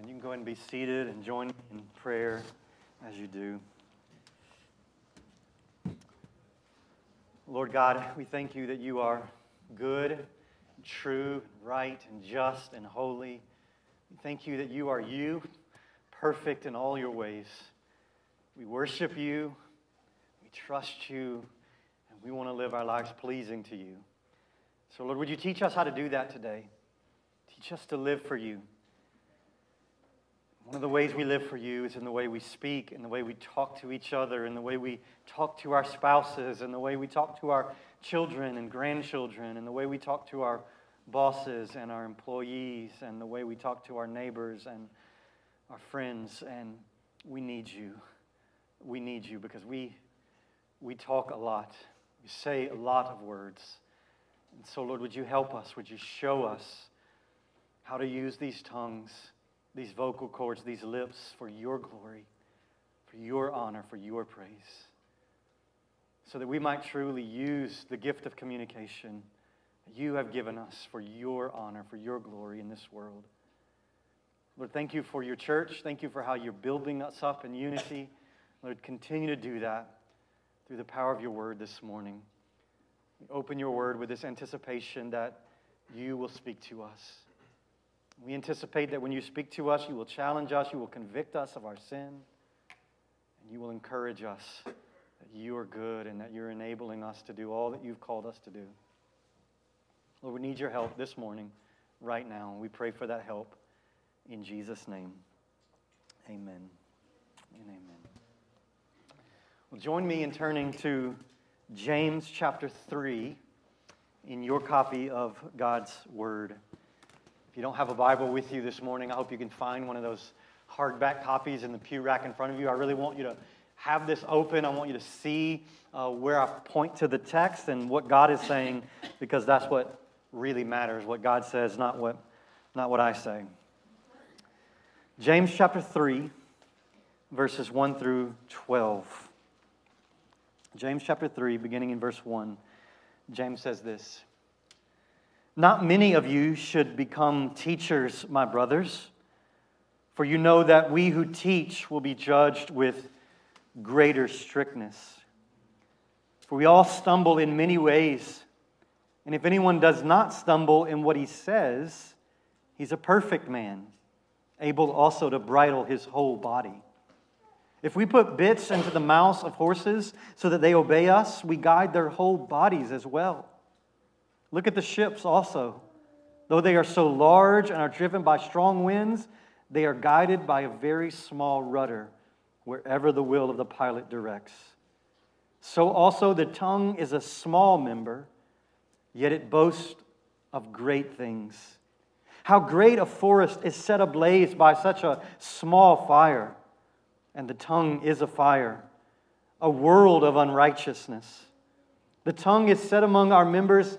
Amen. You can go ahead and be seated and join in prayer as you do. Lord God, we thank you that you are good, true, right, and just and holy. We thank you that you are you, perfect in all your ways. We worship you, we trust you, and we want to live our lives pleasing to you. So, Lord, would you teach us how to do that today? Teach us to live for you. One of the ways we live for you is in the way we speak, in the way we talk to each other, in the way we talk to our spouses, in the way we talk to our children and grandchildren, in the way we talk to our bosses and our employees, and the way we talk to our neighbors and our friends. And we need you. We need you because we, we talk a lot, we say a lot of words. And so, Lord, would you help us? Would you show us how to use these tongues? These vocal cords, these lips for your glory, for your honor, for your praise, so that we might truly use the gift of communication that you have given us for your honor, for your glory in this world. Lord, thank you for your church. Thank you for how you're building us up in unity. Lord, continue to do that through the power of your word this morning. Open your word with this anticipation that you will speak to us. We anticipate that when you speak to us, you will challenge us, you will convict us of our sin, and you will encourage us that you are good and that you're enabling us to do all that you've called us to do. Lord, we need your help this morning, right now. and We pray for that help in Jesus' name. Amen and amen. Well, join me in turning to James chapter 3 in your copy of God's Word. If you don't have a Bible with you this morning, I hope you can find one of those hardback copies in the pew rack in front of you. I really want you to have this open. I want you to see uh, where I point to the text and what God is saying, because that's what really matters. What God says, not what, not what I say. James chapter 3, verses 1 through 12. James chapter 3, beginning in verse 1, James says this. Not many of you should become teachers, my brothers, for you know that we who teach will be judged with greater strictness. For we all stumble in many ways, and if anyone does not stumble in what he says, he's a perfect man, able also to bridle his whole body. If we put bits into the mouths of horses so that they obey us, we guide their whole bodies as well. Look at the ships also. Though they are so large and are driven by strong winds, they are guided by a very small rudder wherever the will of the pilot directs. So also the tongue is a small member, yet it boasts of great things. How great a forest is set ablaze by such a small fire, and the tongue is a fire, a world of unrighteousness. The tongue is set among our members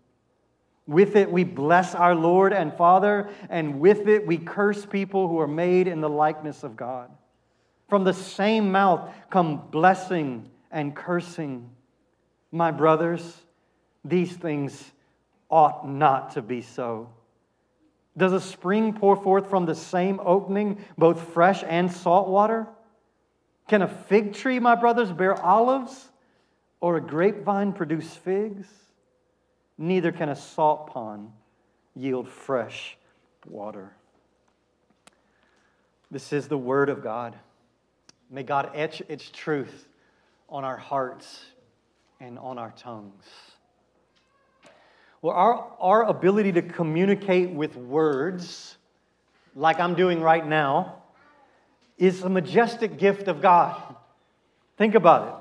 With it, we bless our Lord and Father, and with it, we curse people who are made in the likeness of God. From the same mouth come blessing and cursing. My brothers, these things ought not to be so. Does a spring pour forth from the same opening both fresh and salt water? Can a fig tree, my brothers, bear olives, or a grapevine produce figs? Neither can a salt pond yield fresh water. This is the Word of God. May God etch its truth on our hearts and on our tongues. Well, our, our ability to communicate with words, like I'm doing right now, is a majestic gift of God. Think about it.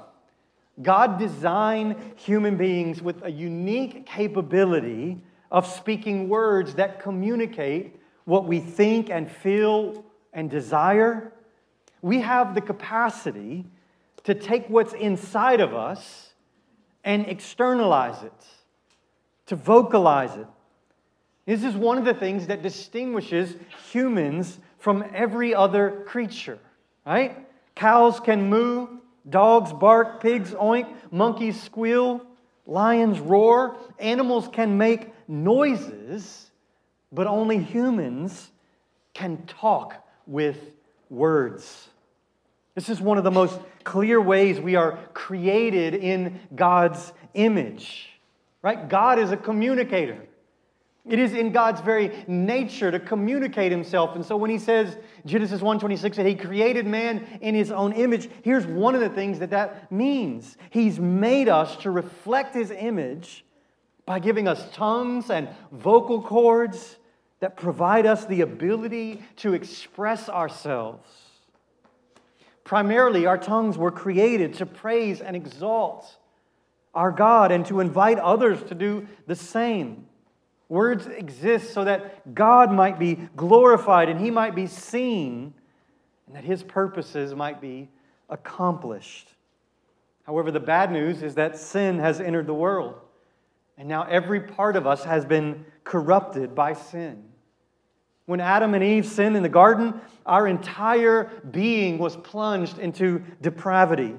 God designed human beings with a unique capability of speaking words that communicate what we think and feel and desire. We have the capacity to take what's inside of us and externalize it, to vocalize it. This is one of the things that distinguishes humans from every other creature, right? Cows can moo, dogs bark, pigs oink, monkeys squeal, lions roar. Animals can make noises, but only humans can talk with words. This is one of the most clear ways we are created in God's image. Right? God is a communicator. It is in God's very nature to communicate himself. And so when he says Genesis 1:26 that he created man in his own image, here's one of the things that that means. He's made us to reflect his image by giving us tongues and vocal cords that provide us the ability to express ourselves. Primarily, our tongues were created to praise and exalt our God and to invite others to do the same. Words exist so that God might be glorified and He might be seen and that His purposes might be accomplished. However, the bad news is that sin has entered the world, and now every part of us has been corrupted by sin. When Adam and Eve sinned in the garden, our entire being was plunged into depravity,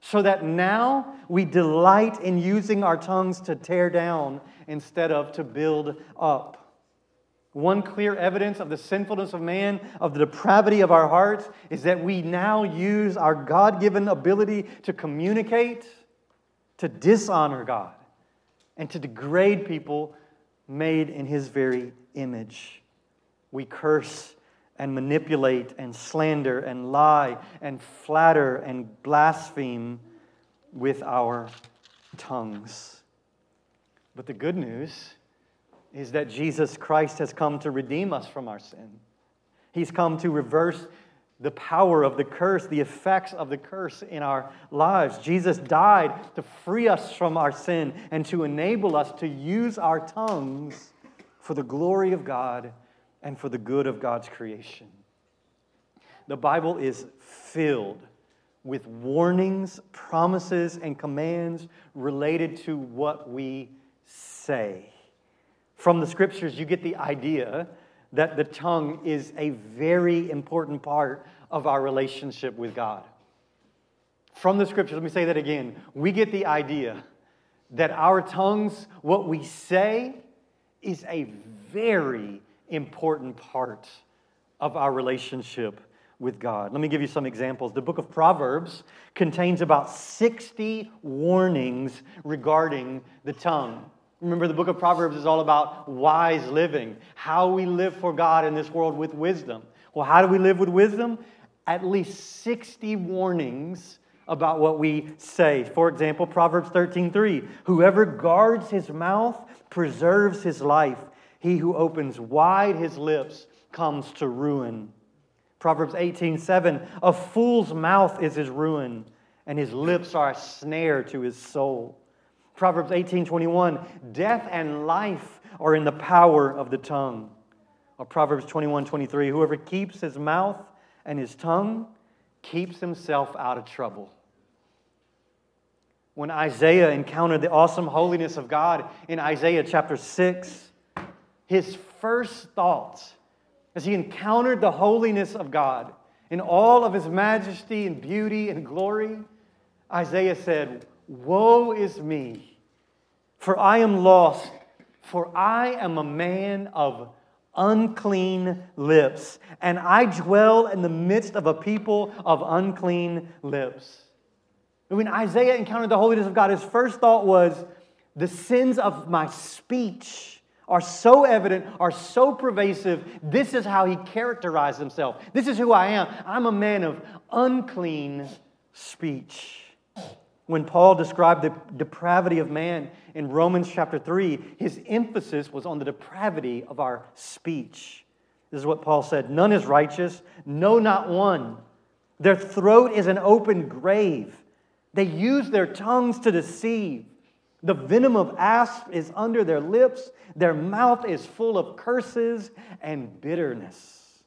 so that now we delight in using our tongues to tear down instead of to build up. One clear evidence of the sinfulness of man, of the depravity of our hearts, is that we now use our God given ability to communicate, to dishonor God, and to degrade people made in His very image. We curse and manipulate and slander and lie and flatter and blaspheme with our tongues. But the good news is that Jesus Christ has come to redeem us from our sin. He's come to reverse the power of the curse, the effects of the curse in our lives. Jesus died to free us from our sin and to enable us to use our tongues for the glory of God and for the good of God's creation. The Bible is filled with warnings, promises, and commands related to what we say. From the scriptures, you get the idea that the tongue is a very important part of our relationship with God. From the scriptures, let me say that again. We get the idea that our tongues, what we say, is a very important part of our relationship with God. Let me give you some examples. The book of Proverbs contains about 60 warnings regarding the tongue. Remember, the book of Proverbs is all about wise living, how we live for God in this world with wisdom. Well, how do we live with wisdom? At least 60 warnings about what we say. For example, Proverbs 13:3, whoever guards his mouth preserves his life, he who opens wide his lips comes to ruin. Proverbs 18 7 A fool's mouth is his ruin, and his lips are a snare to his soul. Proverbs 18 21 Death and life are in the power of the tongue. Or Proverbs 21 23 Whoever keeps his mouth and his tongue keeps himself out of trouble. When Isaiah encountered the awesome holiness of God in Isaiah chapter 6, his first thoughts as he encountered the holiness of God in all of his majesty and beauty and glory, Isaiah said, Woe is me, for I am lost, for I am a man of unclean lips, and I dwell in the midst of a people of unclean lips. When Isaiah encountered the holiness of God, his first thought was, The sins of my speech are so evident, are so pervasive. This is how he characterized himself. This is who I am. I'm a man of unclean speech. When Paul described the depravity of man in Romans chapter 3, his emphasis was on the depravity of our speech. This is what Paul said None is righteous, no, not one. Their throat is an open grave. They use their tongues to deceive. The venom of asp is under their lips. Their mouth is full of curses and bitterness.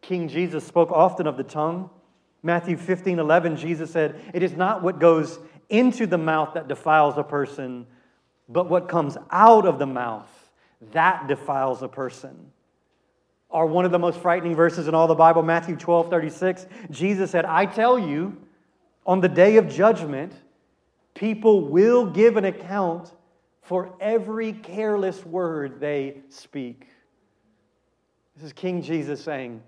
King Jesus spoke often of the tongue. Matthew 15 11, Jesus said, It is not what goes into the mouth that defiles a person, but what comes out of the mouth that defiles a person. Or one of the most frightening verses in all the Bible, Matthew 12 36, Jesus said, I tell you, on the day of judgment, people will give an account for every careless word they speak. This is King Jesus saying,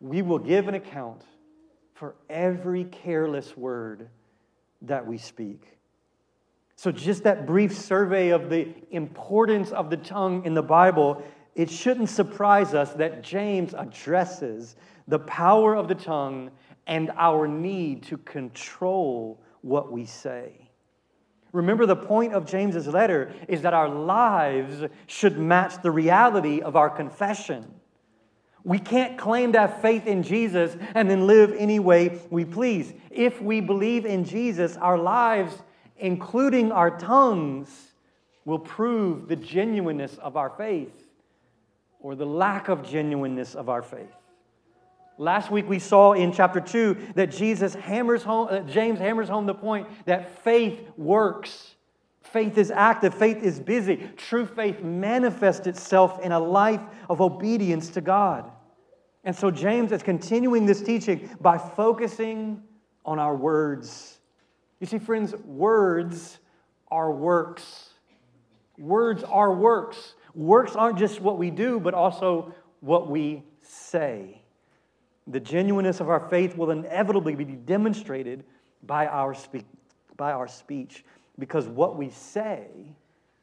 We will give an account for every careless word that we speak. So, just that brief survey of the importance of the tongue in the Bible, it shouldn't surprise us that James addresses the power of the tongue and our need to control what we say. Remember, the point of James's letter is that our lives should match the reality of our confession. We can't claim to have faith in Jesus and then live any way we please. If we believe in Jesus, our lives including our tongues, will prove the genuineness of our faith or the lack of genuineness of our faith. Last week we saw in chapter 2 that Jesus hammers home uh, James hammers home the point that faith works. Faith is active, faith is busy. True faith manifests itself in a life of obedience to God. And so James is continuing this teaching by focusing on our words you see, friends, words are works. Words are works. Works aren't just what we do, but also what we say. The genuineness of our faith will inevitably be demonstrated by our, speak, by our speech because what we say,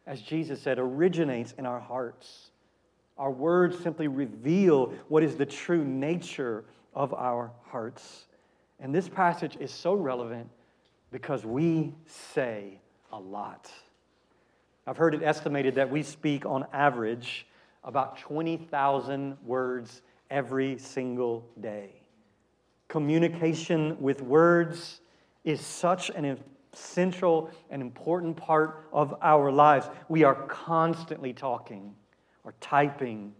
as Jesus said, originates in our hearts. Our words simply reveal what is the true nature of our hearts. And this passage is so relevant because we say a lot. I've heard it estimated that we speak on average about 20,000 words every single day. Communication with words is such an essential and important part of our lives. We are constantly talking or typing,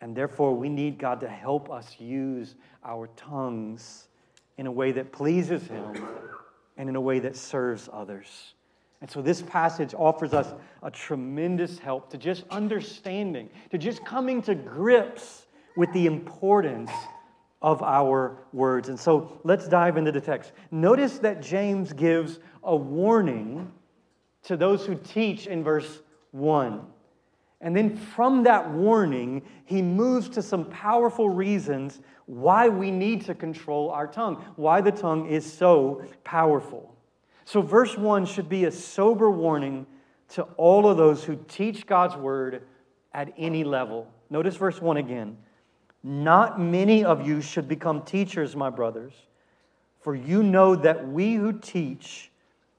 and therefore we need God to help us use our tongues in a way that pleases Him and in a way that serves others. And so this passage offers us a tremendous help to just understanding, to just coming to grips with the importance of our words. And so let's dive into the text. Notice that James gives a warning to those who teach in verse 1. And then from that warning, he moves to some powerful reasons why we need to control our tongue, why the tongue is so powerful. So, verse 1 should be a sober warning to all of those who teach God's word at any level. Notice verse 1 again. Not many of you should become teachers, my brothers, for you know that we who teach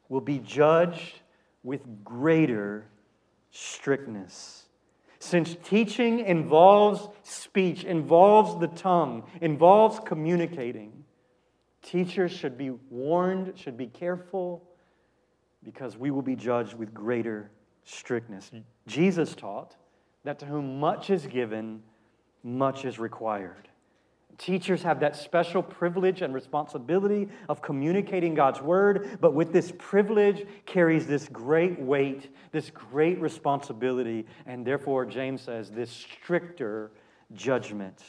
will be judged with greater strictness. Since teaching involves speech, involves the tongue, involves communicating, teachers should be warned, should be careful, because we will be judged with greater strictness. Jesus taught that to whom much is given, much is required. Teachers have that special privilege and responsibility of communicating God's word, but with this privilege carries this great weight, this great responsibility, and therefore, James says, this stricter judgment.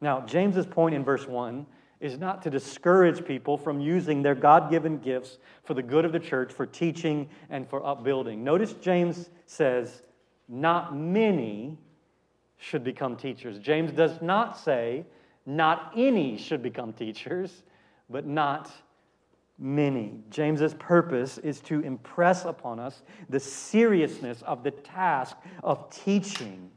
Now, James's point in verse 1 is not to discourage people from using their God given gifts for the good of the church, for teaching, and for upbuilding. Notice James says, not many should become teachers. James does not say, not any should become teachers, but not many. James's purpose is to impress upon us the seriousness of the task of teaching.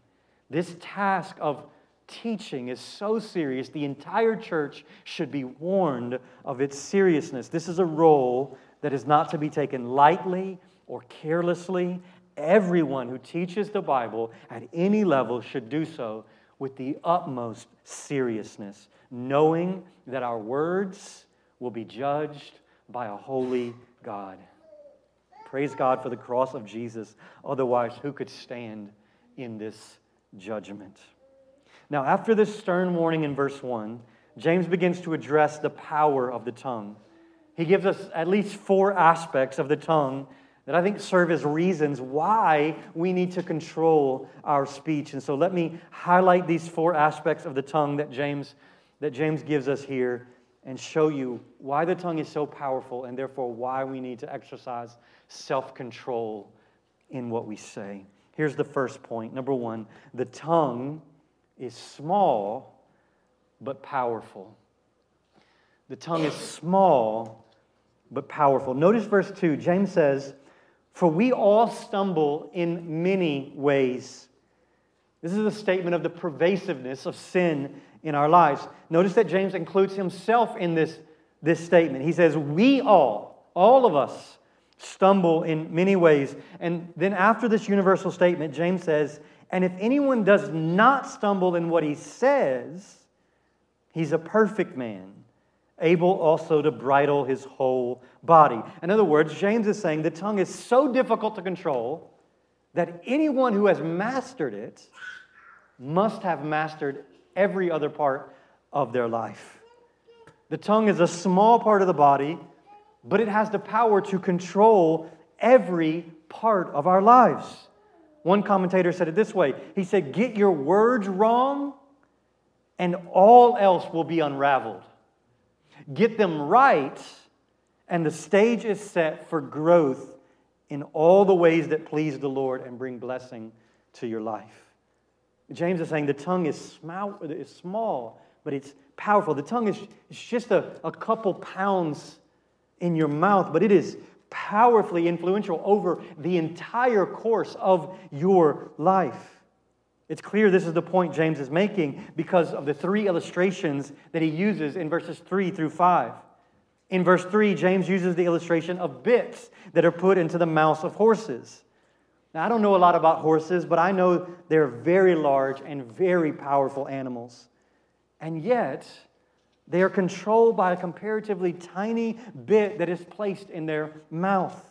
This task of teaching is so serious, the entire church should be warned of its seriousness. This is a role that is not to be taken lightly or carelessly. Everyone who teaches the Bible at any level should do so with the utmost seriousness, knowing that our words will be judged by a holy God. Praise God for the cross of Jesus. Otherwise, who could stand in this judgment? Now, after this stern warning in verse 1, James begins to address the power of the tongue. He gives us at least four aspects of the tongue that I think serve as reasons why we need to control our speech. And so let me highlight these four aspects of the tongue that James, that James gives us here and show you why the tongue is so powerful and therefore why we need to exercise self control in what we say. Here's the first point. Number one, the tongue is small but powerful. The tongue is small but powerful. Notice verse 2. James says, For we all stumble in many ways. This is a statement of the pervasiveness of sin in our lives. Notice that James includes himself in this, this statement. He says, We all, all of us, stumble in many ways. And then after this universal statement, James says, And if anyone does not stumble in what he says, he's a perfect man, able also to bridle his whole body. In other words, James is saying the tongue is so difficult to control that anyone who has mastered it must have mastered every other part of their life. The tongue is a small part of the body, but it has the power to control every part of our lives. One commentator said it this way He said, Get your words wrong, and all else will be unraveled. Get them right, and the stage is set for growth in all the ways that please the Lord and bring blessing to your life. James is saying the tongue is small, but it's powerful. The tongue is just a, couple pounds in your mouth, but it is powerfully influential over the entire course of your life. It's clear this is the point James is making because of the three illustrations that he uses in verses 3 through 5. In verse 3, James uses the illustration of bits that are put into the mouths of horses. Now, I don't know a lot about horses, but I know they're very large and very powerful animals. And yet, they are controlled by a comparatively tiny bit that is placed in their mouth.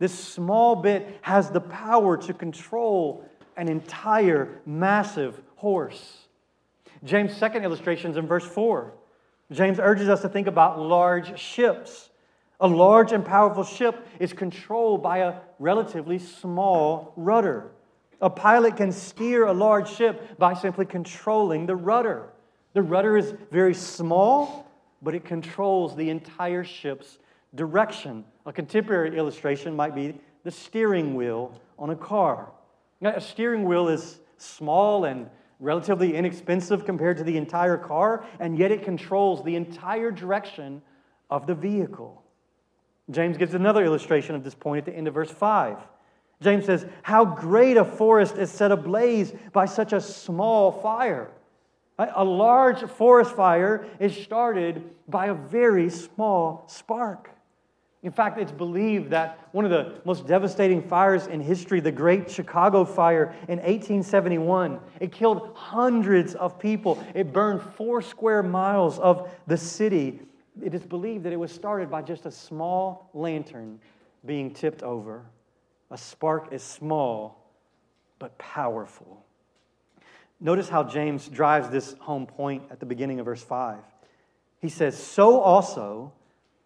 This small bit has the power to control an entire massive horse. James' second illustration is in verse 4. James urges us to think about large ships. A large and powerful ship is controlled by a relatively small rudder. A pilot can steer a large ship by simply controlling the rudder. The rudder is very small, but it controls the entire ship's direction. A contemporary illustration might be the steering wheel on a car. A steering wheel is small and relatively inexpensive compared to the entire car, and yet it controls the entire direction of the vehicle. James gives another illustration of this point at the end of verse 5. James says, How great a forest is set ablaze by such a small fire. A large forest fire is started by a very small spark. In fact, it's believed that one of the most devastating fires in history, the Great Chicago Fire in 1871, it killed hundreds of people. It burned four square miles of the city it is believed that it was started by just a small lantern being tipped over. A spark is small, but powerful. Notice how James drives this home point at the beginning of verse 5. He says, So also,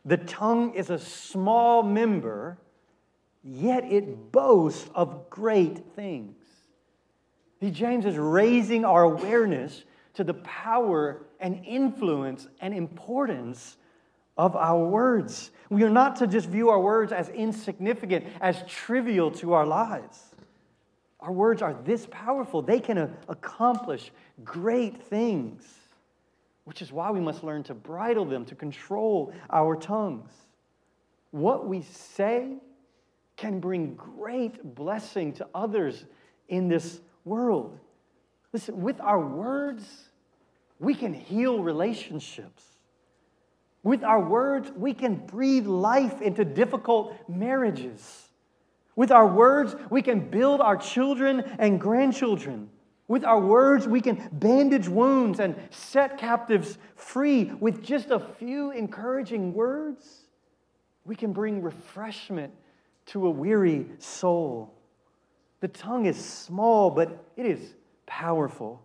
the tongue is a small member, yet it boasts of great things. See, James is raising our awareness to the power and influence and importance of our words. We are not to just view our words as insignificant, as trivial to our lives. Our words are this powerful, they can accomplish great things, which is why we must learn to bridle them, to control our tongues. What we say can bring great blessing to others in this world. Listen, with our words, we can heal relationships. With our words, we can breathe life into difficult marriages. With our words, we can build our children and grandchildren. With our words, we can bandage wounds and set captives free. With just a few encouraging words, we can bring refreshment to a weary soul. The tongue is small, but it is powerful.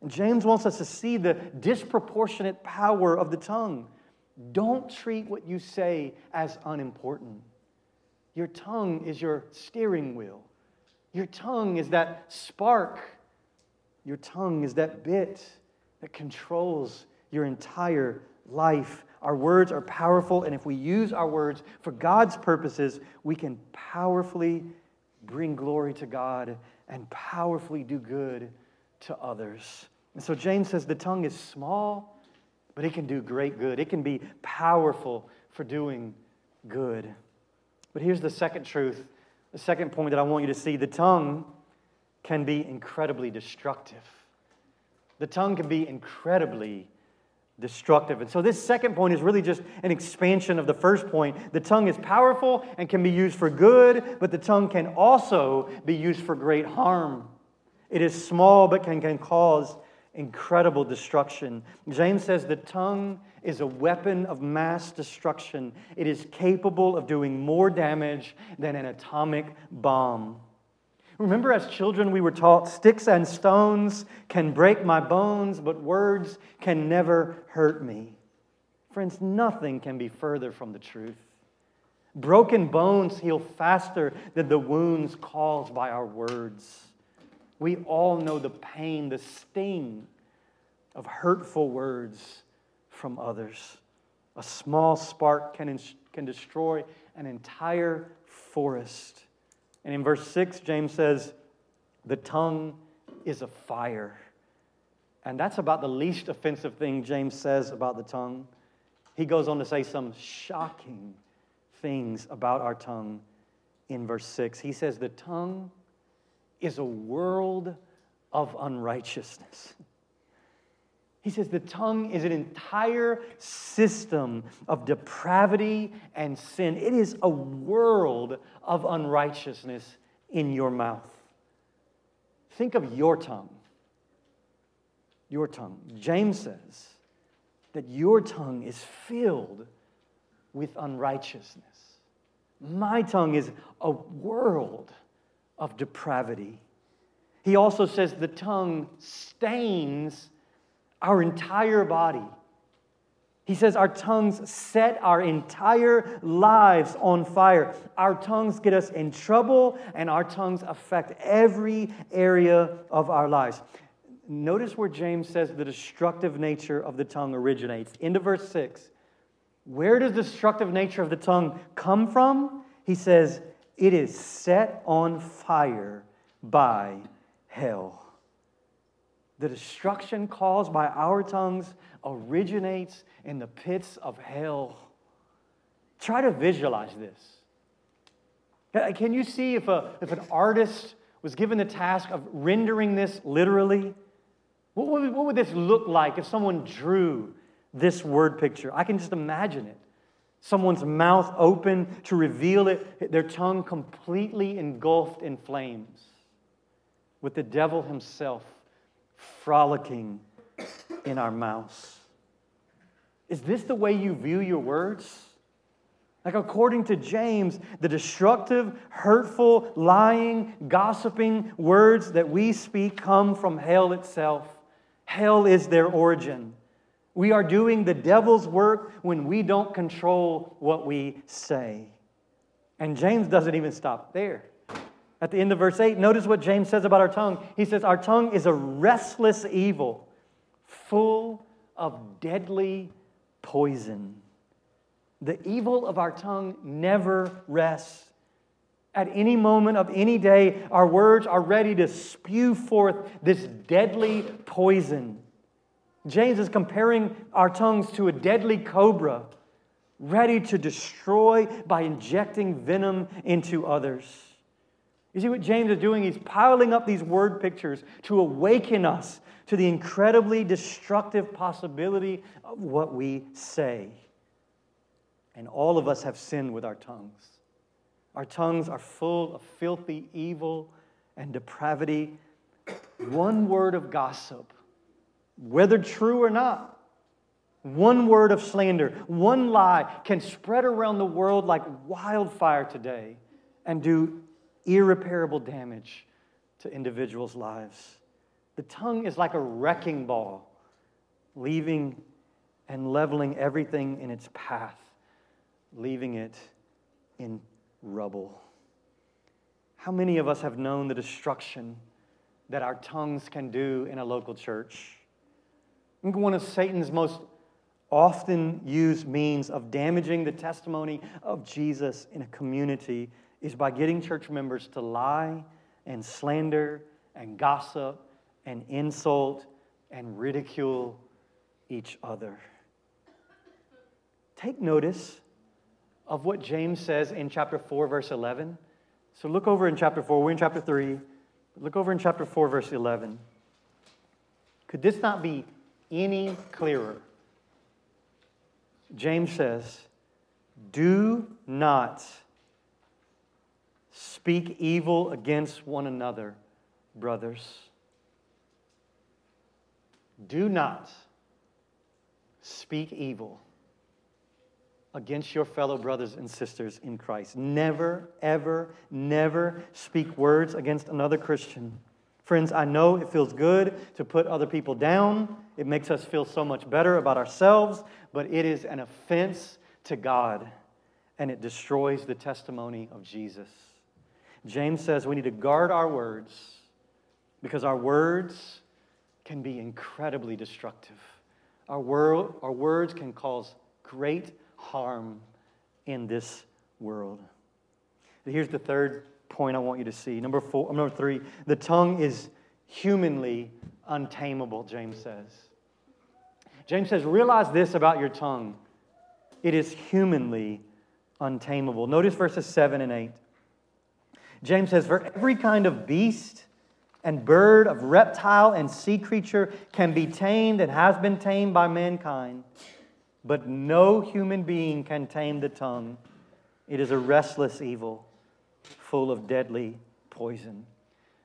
And James wants us to see the disproportionate power of the tongue. Don't treat what you say as unimportant. Your tongue is your steering wheel. Your tongue is that spark. Your tongue is that bit that controls your entire life. Our words are powerful, and if we use our words for God's purposes, we can powerfully bring glory to God and powerfully do good to others. And so James says the tongue is small, but it can do great good. It can be powerful for doing good. But here's the second truth, the second point that I want you to see the tongue can be incredibly destructive. The tongue can be incredibly destructive. And so, this second point is really just an expansion of the first point. The tongue is powerful and can be used for good, but the tongue can also be used for great harm. It is small, but can, can cause incredible destruction. James says the tongue is a weapon of mass destruction, it is capable of doing more damage than an atomic bomb. Remember, as children, we were taught sticks and stones can break my bones, but words can never hurt me. Friends, nothing can be further from the truth. Broken bones heal faster than the wounds caused by our words. We all know the pain, the sting of hurtful words from others. A small spark can, can destroy an entire forest. And in verse 6, James says, The tongue is a fire. And that's about the least offensive thing James says about the tongue. He goes on to say some shocking things about our tongue in verse 6. He says, The tongue is a world of unrighteousness. He says the tongue is an entire system of depravity and sin. It is a world of unrighteousness in your mouth. Think of your tongue. Your tongue. James says that your tongue is filled with unrighteousness. My tongue is a world of depravity. He also says the tongue stains our entire body. He says our tongues set our entire lives on fire. Our tongues get us in trouble, and our tongues affect every area of our lives. Notice where James says the destructive nature of the tongue originates. Into verse 6. Where does the destructive nature of the tongue come from? He says, It is set on fire by hell. The destruction caused by our tongues originates in the pits of hell. Try to visualize this. Can you see if, a, if an artist was given the task of rendering this literally? What would, what would this look like if someone drew this word picture? I can just imagine it. Someone's mouth open to reveal it, their tongue completely engulfed in flames, with the devil himself frolicking in our mouths. Is this the way you view your words? Like, according to James, the destructive, hurtful, lying, gossiping words that we speak come from hell itself. Hell is their origin. We are doing the devil's work when we don't control what we say. And James doesn't even stop there. At the end of verse 8, notice what James says about our tongue. He says, Our tongue is a restless evil, full of deadly poison. The evil of our tongue never rests. At any moment of any day, our words are ready to spew forth this deadly poison. James is comparing our tongues to a deadly cobra, ready to destroy by injecting venom into others. You see what James is doing? He's piling up these word pictures to awaken us to the incredibly destructive possibility of what we say. And all of us have sinned with our tongues. Our tongues are full of filthy evil and depravity. One word of gossip, whether true or not, one word of slander, one lie can spread around the world like wildfire today and do irreparable damage to individuals' lives. The tongue is like a wrecking ball, leaving and leveling everything in its path, leaving it in rubble. How many of us have known the destruction that our tongues can do in a local church? One of Satan's most often used means of damaging the testimony of Jesus in a community is by getting church members to lie and slander and gossip and insult and ridicule each other. Take notice of what James says in chapter 4, verse 11. So look over in chapter 4. We're in chapter 3. Look over in chapter 4, verse 11. Could this not be any clearer? James says, Do not speak evil against one another, brothers. Do not speak evil against your fellow brothers and sisters in Christ. Never, ever, never speak words against another Christian. Friends, I know it feels good to put other people down. It makes us feel so much better about ourselves, but it is an offense to God and it destroys the testimony of Jesus. James says we need to guard our words because our words can be incredibly destructive. Our, word, our words can cause great harm in this world. Here's the third point I want you to see. Number four, number three, the tongue is humanly untamable, James says. James says, realize this about your tongue. It is humanly untamable. Notice verses 7 and 8. James says, For every kind of beast and bird, of reptile and sea creature can be tamed and has been tamed by mankind but no human being can tame the tongue. It is a restless evil, full of deadly poison.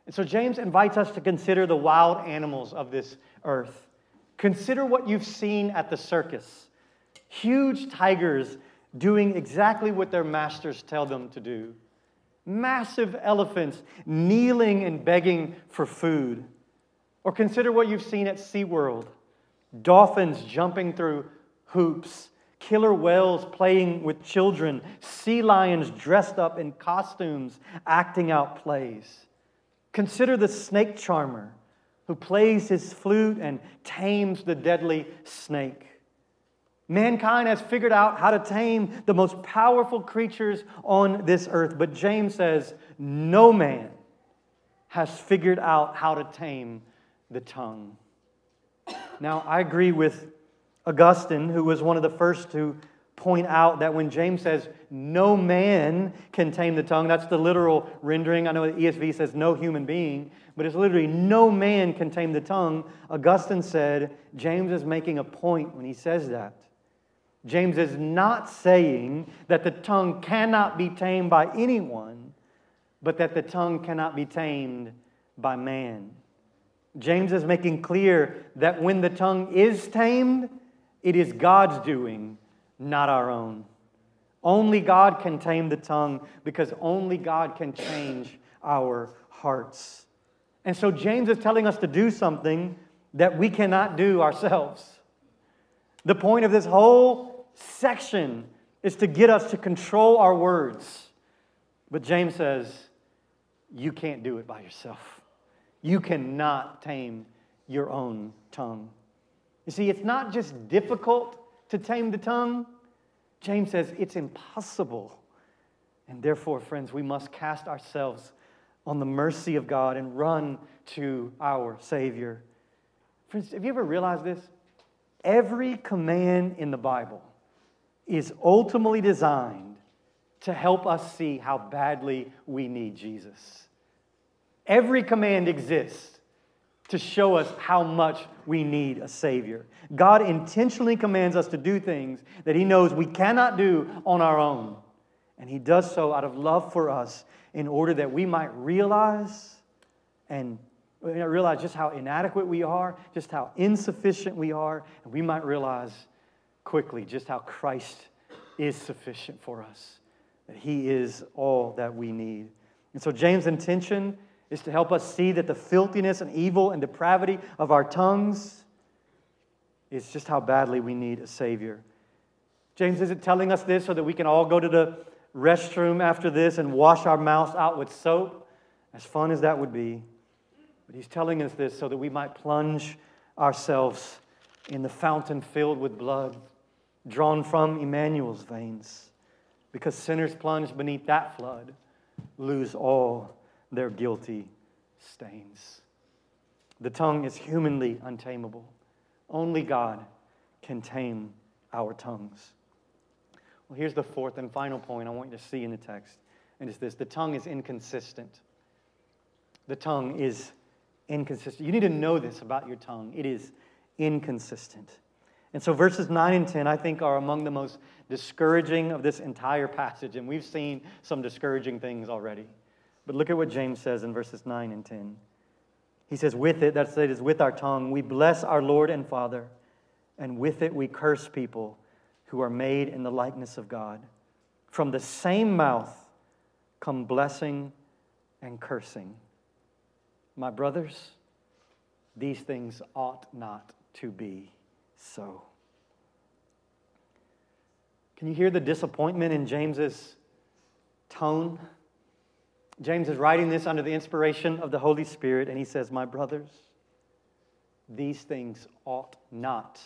And so James invites us to consider the wild animals of this earth. Consider what you've seen at the circus huge tigers doing exactly what their masters tell them to do, massive elephants kneeling and begging for food. Or consider what you've seen at SeaWorld dolphins jumping through hoops, killer whales playing with children, sea lions dressed up in costumes acting out plays. Consider the snake charmer who plays his flute and tames the deadly snake. Mankind has figured out how to tame the most powerful creatures on this earth, but James says no man has figured out how to tame the tongue. Now, I agree with Augustine, who was one of the first to point out that when James says, no man can tame the tongue, that's the literal rendering. I know the ESV says no human being, but it's literally no man can tame the tongue. Augustine said, James is making a point when he says that. James is not saying that the tongue cannot be tamed by anyone, but that the tongue cannot be tamed by man. James is making clear that when the tongue is tamed, it is God's doing, not our own. Only God can tame the tongue because only God can change our hearts. And so James is telling us to do something that we cannot do ourselves. The point of this whole section is to get us to control our words. But James says, you can't do it by yourself. You cannot tame your own tongue. You see, it's not just difficult to tame the tongue. James says it's impossible. And therefore, friends, we must cast ourselves on the mercy of God and run to our Savior. Friends, have you ever realized this? Every command in the Bible is ultimately designed to help us see how badly we need Jesus. Every command exists to show us how much we need a Savior. God intentionally commands us to do things that He knows we cannot do on our own. And He does so out of love for us in order that we might realize and realize just how inadequate we are, just how insufficient we are, and we might realize quickly just how Christ is sufficient for us, that He is all that we need. And so, James' intention is to help us see that the filthiness and evil and depravity of our tongues is just how badly we need a Savior. James isn't telling us this so that we can all go to the restroom after this and wash our mouths out with soap, as fun as that would be. But he's telling us this so that we might plunge ourselves in the fountain filled with blood, drawn from Emmanuel's veins, because sinners plunged beneath that flood lose all their guilty stains. The tongue is humanly untamable. Only God can tame our tongues. Well, here's the fourth and final point I want you to see in the text, and it's this the tongue is inconsistent. The tongue is inconsistent. You need to know this about your tongue. It is inconsistent. And so, verses 9 and 10, I think, are among the most discouraging of this entire passage. And we've seen some discouraging things already. But look at what James says in verses 9 and 10. He says, With it, that's it is with our tongue, we bless our Lord and Father, and with it we curse people who are made in the likeness of God. From the same mouth come blessing and cursing. My brothers, these things ought not to be so. Can you hear the disappointment in James's tone? James is writing this under the inspiration of the Holy Spirit, and he says, My brothers, these things ought not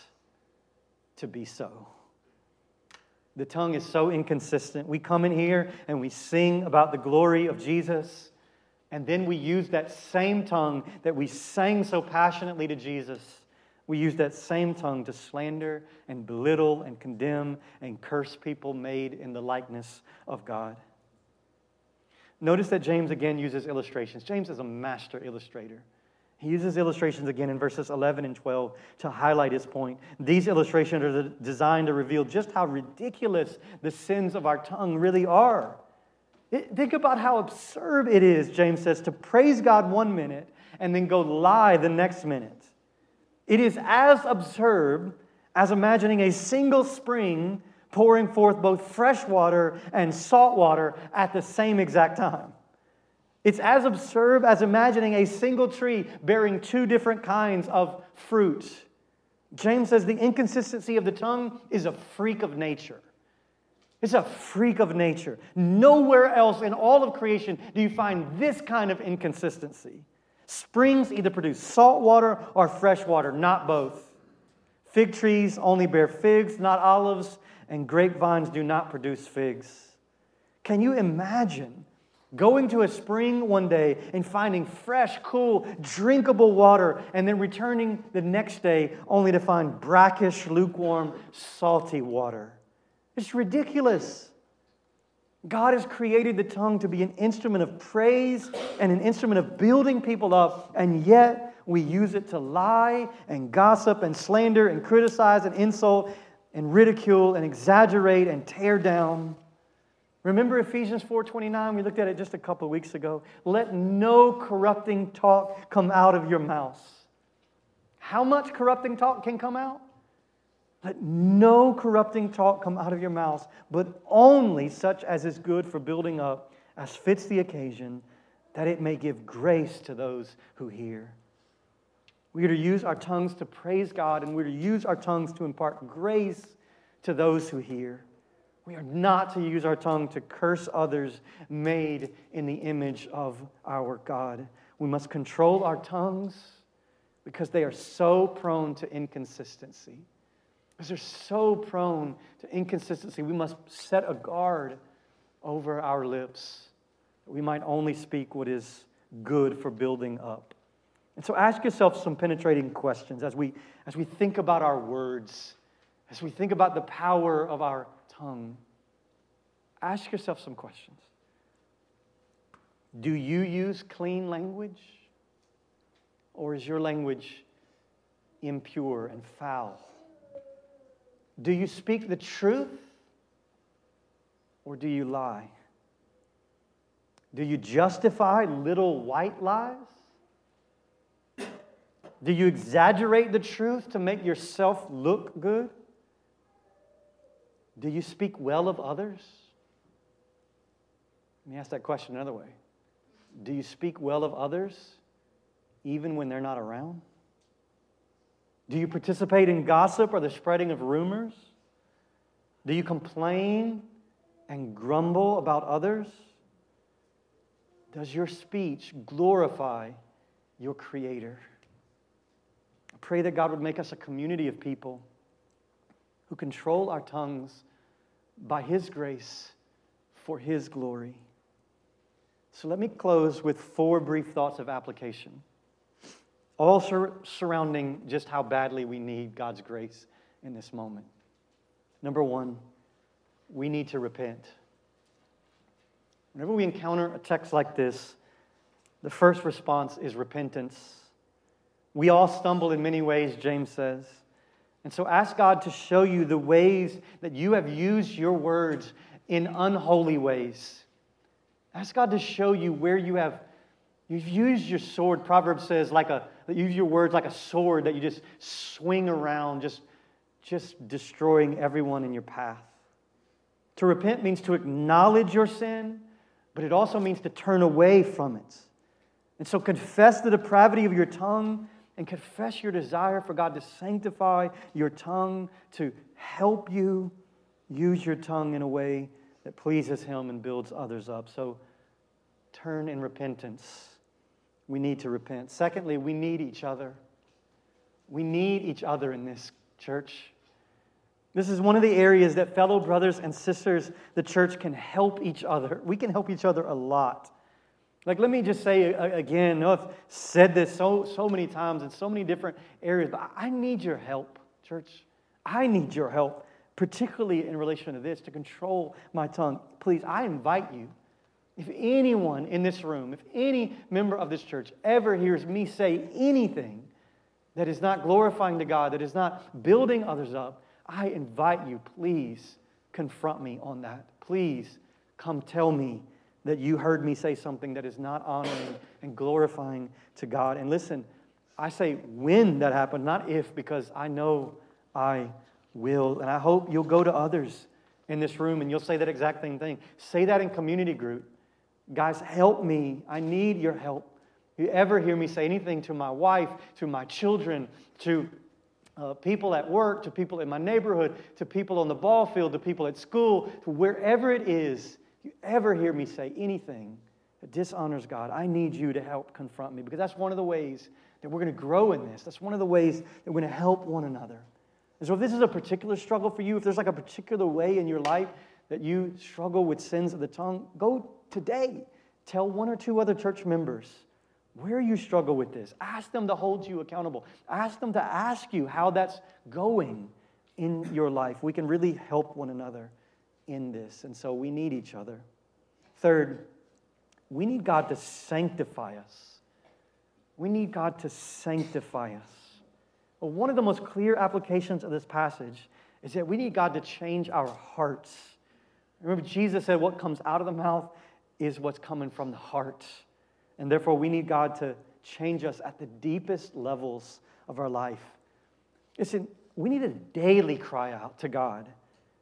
to be so. The tongue is so inconsistent. We come in here and we sing about the glory of Jesus, and then we use that same tongue that we sang so passionately to Jesus. We use that same tongue to slander and belittle and condemn and curse people made in the likeness of God. Notice that James again uses illustrations. James is a master illustrator. He uses illustrations again in verses 11 and 12 to highlight his point. These illustrations are designed to reveal just how ridiculous the sins of our tongue really are. think about how absurd it is, James says, to praise God one minute and then go lie the next minute. It is as absurd as imagining a single spring pouring forth both fresh water and salt water at the same exact time. It's as absurd as imagining a single tree bearing two different kinds of fruit. James says the inconsistency of the tongue is a freak of nature. It's a freak of nature. Nowhere else in all of creation do you find this kind of inconsistency. Springs either produce salt water or fresh water, not both. Fig trees only bear figs, not olives and grapevines do not produce figs. Can you imagine going to a spring one day and finding fresh, cool, drinkable water, and then returning the next day only to find brackish, lukewarm, salty water? It's ridiculous. God has created the tongue to be an instrument of praise and an instrument of building people up, and yet we use it to lie and gossip and slander and criticize and insult and ridicule and exaggerate and tear down. Remember Ephesians 4:29 we looked at it just a couple weeks ago. Let no corrupting talk come out of your mouth. How much corrupting talk can come out? Let no corrupting talk come out of your mouths, but only such as is good for building up, as fits the occasion, that it may give grace to those who hear. We are to use our tongues to praise God, and we're to use our tongues to impart grace to those who hear. We are not to use our tongue to curse others made in the image of our God. We must control our tongues because they are so prone to inconsistency. Because they're so prone to inconsistency, we must set a guard over our lips that we might only speak what is good for building up. And so ask yourself some penetrating questions as we, as we think about our words, as we think about the power of our tongue. Ask yourself some questions. Do you use clean language? Or is your language impure and foul? Do you speak the truth? Or do you lie? Do you justify little white lies? Do you exaggerate the truth to make yourself look good? Do you speak well of others? Let me ask that question another way. Do you speak well of others even when they're not around? Do you participate in gossip or the spreading of rumors? Do you complain and grumble about others? Does your speech glorify your Creator? I pray that God would make us a community of people who control our tongues by His grace for His glory. So let me close with four brief thoughts of application, all sur- surrounding just how badly we need God's grace in this moment. Number one, we need to repent. Whenever we encounter a text like this, the first response is repentance. We all stumble in many ways, James says. And so ask God to show you the ways that you have used your words in unholy ways. Ask God to show you where you have you've used your sword. Proverbs says like a use your words like a sword that you just swing around, just just destroying everyone in your path. To repent means to acknowledge your sin, but it also means to turn away from it. And so confess the depravity of your tongue and confess your desire for God to sanctify your tongue, to help you use your tongue in a way that pleases Him and builds others up. So turn in repentance. We need to repent. Secondly, we need each other. We need each other in this church. This is one of the areas that fellow brothers and sisters, the church can help each other. We can help each other a lot. Like, let me just say again, I've said this so, so many times in so many different areas, but I need your help, church. I need your help, particularly in relation to this, to control my tongue. Please, I invite you. If anyone in this room, if any member of this church ever hears me say anything that is not glorifying to God, that is not building others up, I invite you, please confront me on that. Please come tell me that you heard me say something that is not honoring and glorifying to God. And listen, I say when that happened, not if, because I know I will. And I hope you'll go to others in this room and you'll say that exact same thing. Say that in community group. Guys, help me. I need your help. If you ever hear me say anything to my wife, to my children, to uh, people at work, to people in my neighborhood, to people on the ball field, to people at school, to wherever it is, you ever hear me say anything that dishonors God, I need you to help confront me because that's one of the ways that we're going to grow in this. That's one of the ways that we're going to help one another. And so, if this is a particular struggle for you, if there's like a particular way in your life that you struggle with sins of the tongue, go today. Tell one or two other church members where you struggle with this. Ask them to hold you accountable. Ask them to ask you how that's going in your life. We can really help one another in this. And so we need each other. Third, we need God to sanctify us. We need God to sanctify us. Well, one of the most clear applications of this passage is that we need God to change our hearts. Remember, Jesus said, What comes out of the mouth is what's coming from the heart. And therefore, we need God to change us at the deepest levels of our life. Listen, we need to daily cry out to God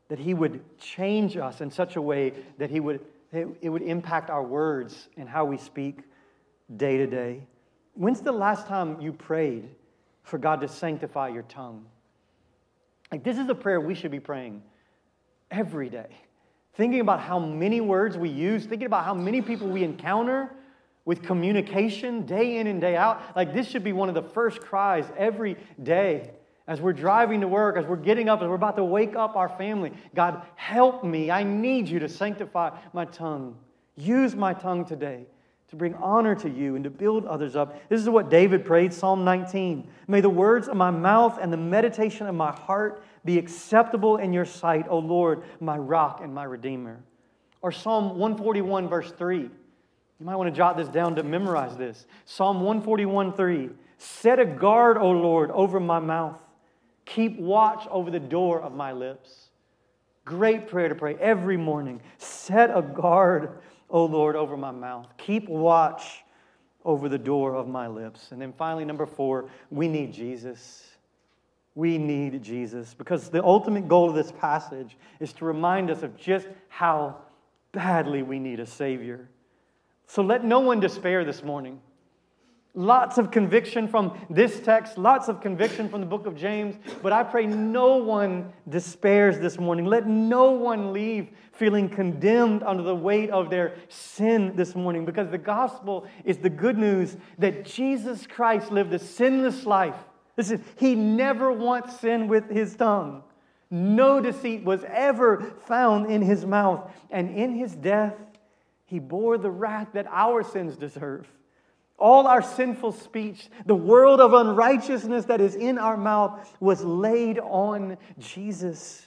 that He would change us in such a way that He would, it would impact our words and how we speak day to day. When's the last time you prayed for God to sanctify your tongue? Like, this is a prayer we should be praying every day. Thinking about how many words we use, thinking about how many people we encounter with communication day in and day out. Like, this should be one of the first cries every day as we're driving to work, as we're getting up, as we're about to wake up our family. God, help me. I need you to sanctify my tongue. Use my tongue today to bring honor to you and to build others up. This is what David prayed, Psalm 19. May the words of my mouth and the meditation of my heart be acceptable in your sight, O Lord, my rock and my redeemer. Or Psalm 141, verse 3. You might want to jot this down to memorize this. Psalm 141, 3. Set a guard, O Lord, over my mouth Keep watch over the door of my lips. Great prayer to pray every morning. Set a guard, O Lord, over my mouth. Keep watch over the door of my lips. And then finally, number four, we need Jesus. We need Jesus because the ultimate goal of this passage is to remind us of just how badly we need a Savior. So let no one despair this morning. Lots of conviction from this text, lots of conviction from the book of James, but I pray no one despairs this morning. Let no one leave feeling condemned under the weight of their sin this morning because the gospel is the good news that Jesus Christ lived a sinless life. Listen, he never once sinned with his tongue. No deceit was ever found in his mouth. And in his death, he bore the wrath that our sins deserve. All our sinful speech, the world of unrighteousness that is in our mouth, was laid on Jesus.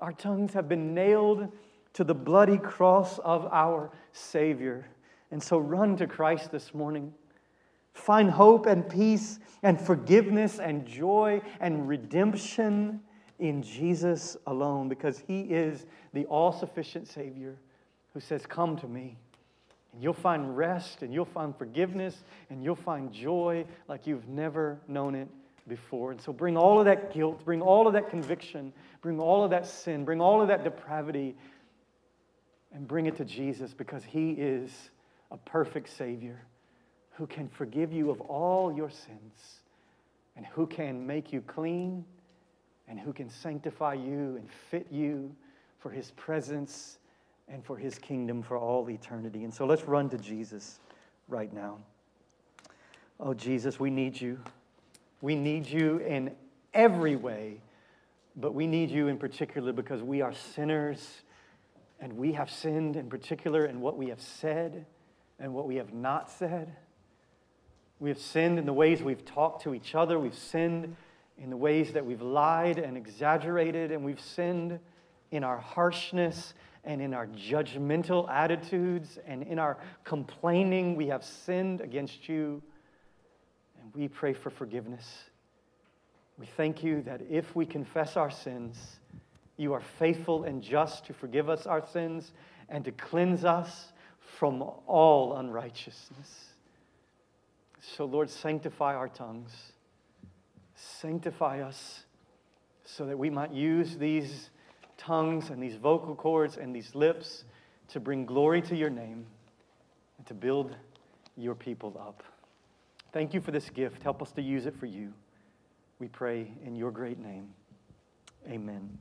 Our tongues have been nailed to the bloody cross of our Savior. And so run to Christ this morning. Find hope and peace and forgiveness and joy and redemption in Jesus alone because He is the all sufficient Savior who says, Come to me. And you'll find rest and you'll find forgiveness and you'll find joy like you've never known it before. And so bring all of that guilt, bring all of that conviction, bring all of that sin, bring all of that depravity, and bring it to Jesus because He is a perfect Savior who can forgive you of all your sins and who can make you clean and who can sanctify you and fit you for His presence and for his kingdom for all eternity. And so let's run to Jesus right now. Oh, Jesus, we need you. We need you in every way, but we need you in particular because we are sinners and we have sinned in particular in what we have said and what we have not said. We have sinned in the ways we've talked to each other. We've sinned in the ways that we've lied and exaggerated, and we've sinned in our harshness and in our judgmental attitudes and in our complaining, we have sinned against you. And we pray for forgiveness. We thank you that if we confess our sins, you are faithful and just to forgive us our sins and to cleanse us from all unrighteousness. So, Lord, sanctify our tongues, sanctify us so that we might use these tongues and these vocal cords and these lips to bring glory to your name and to build your people up. Thank you for this gift. Help us to use it for you. We pray in your great name. Amen.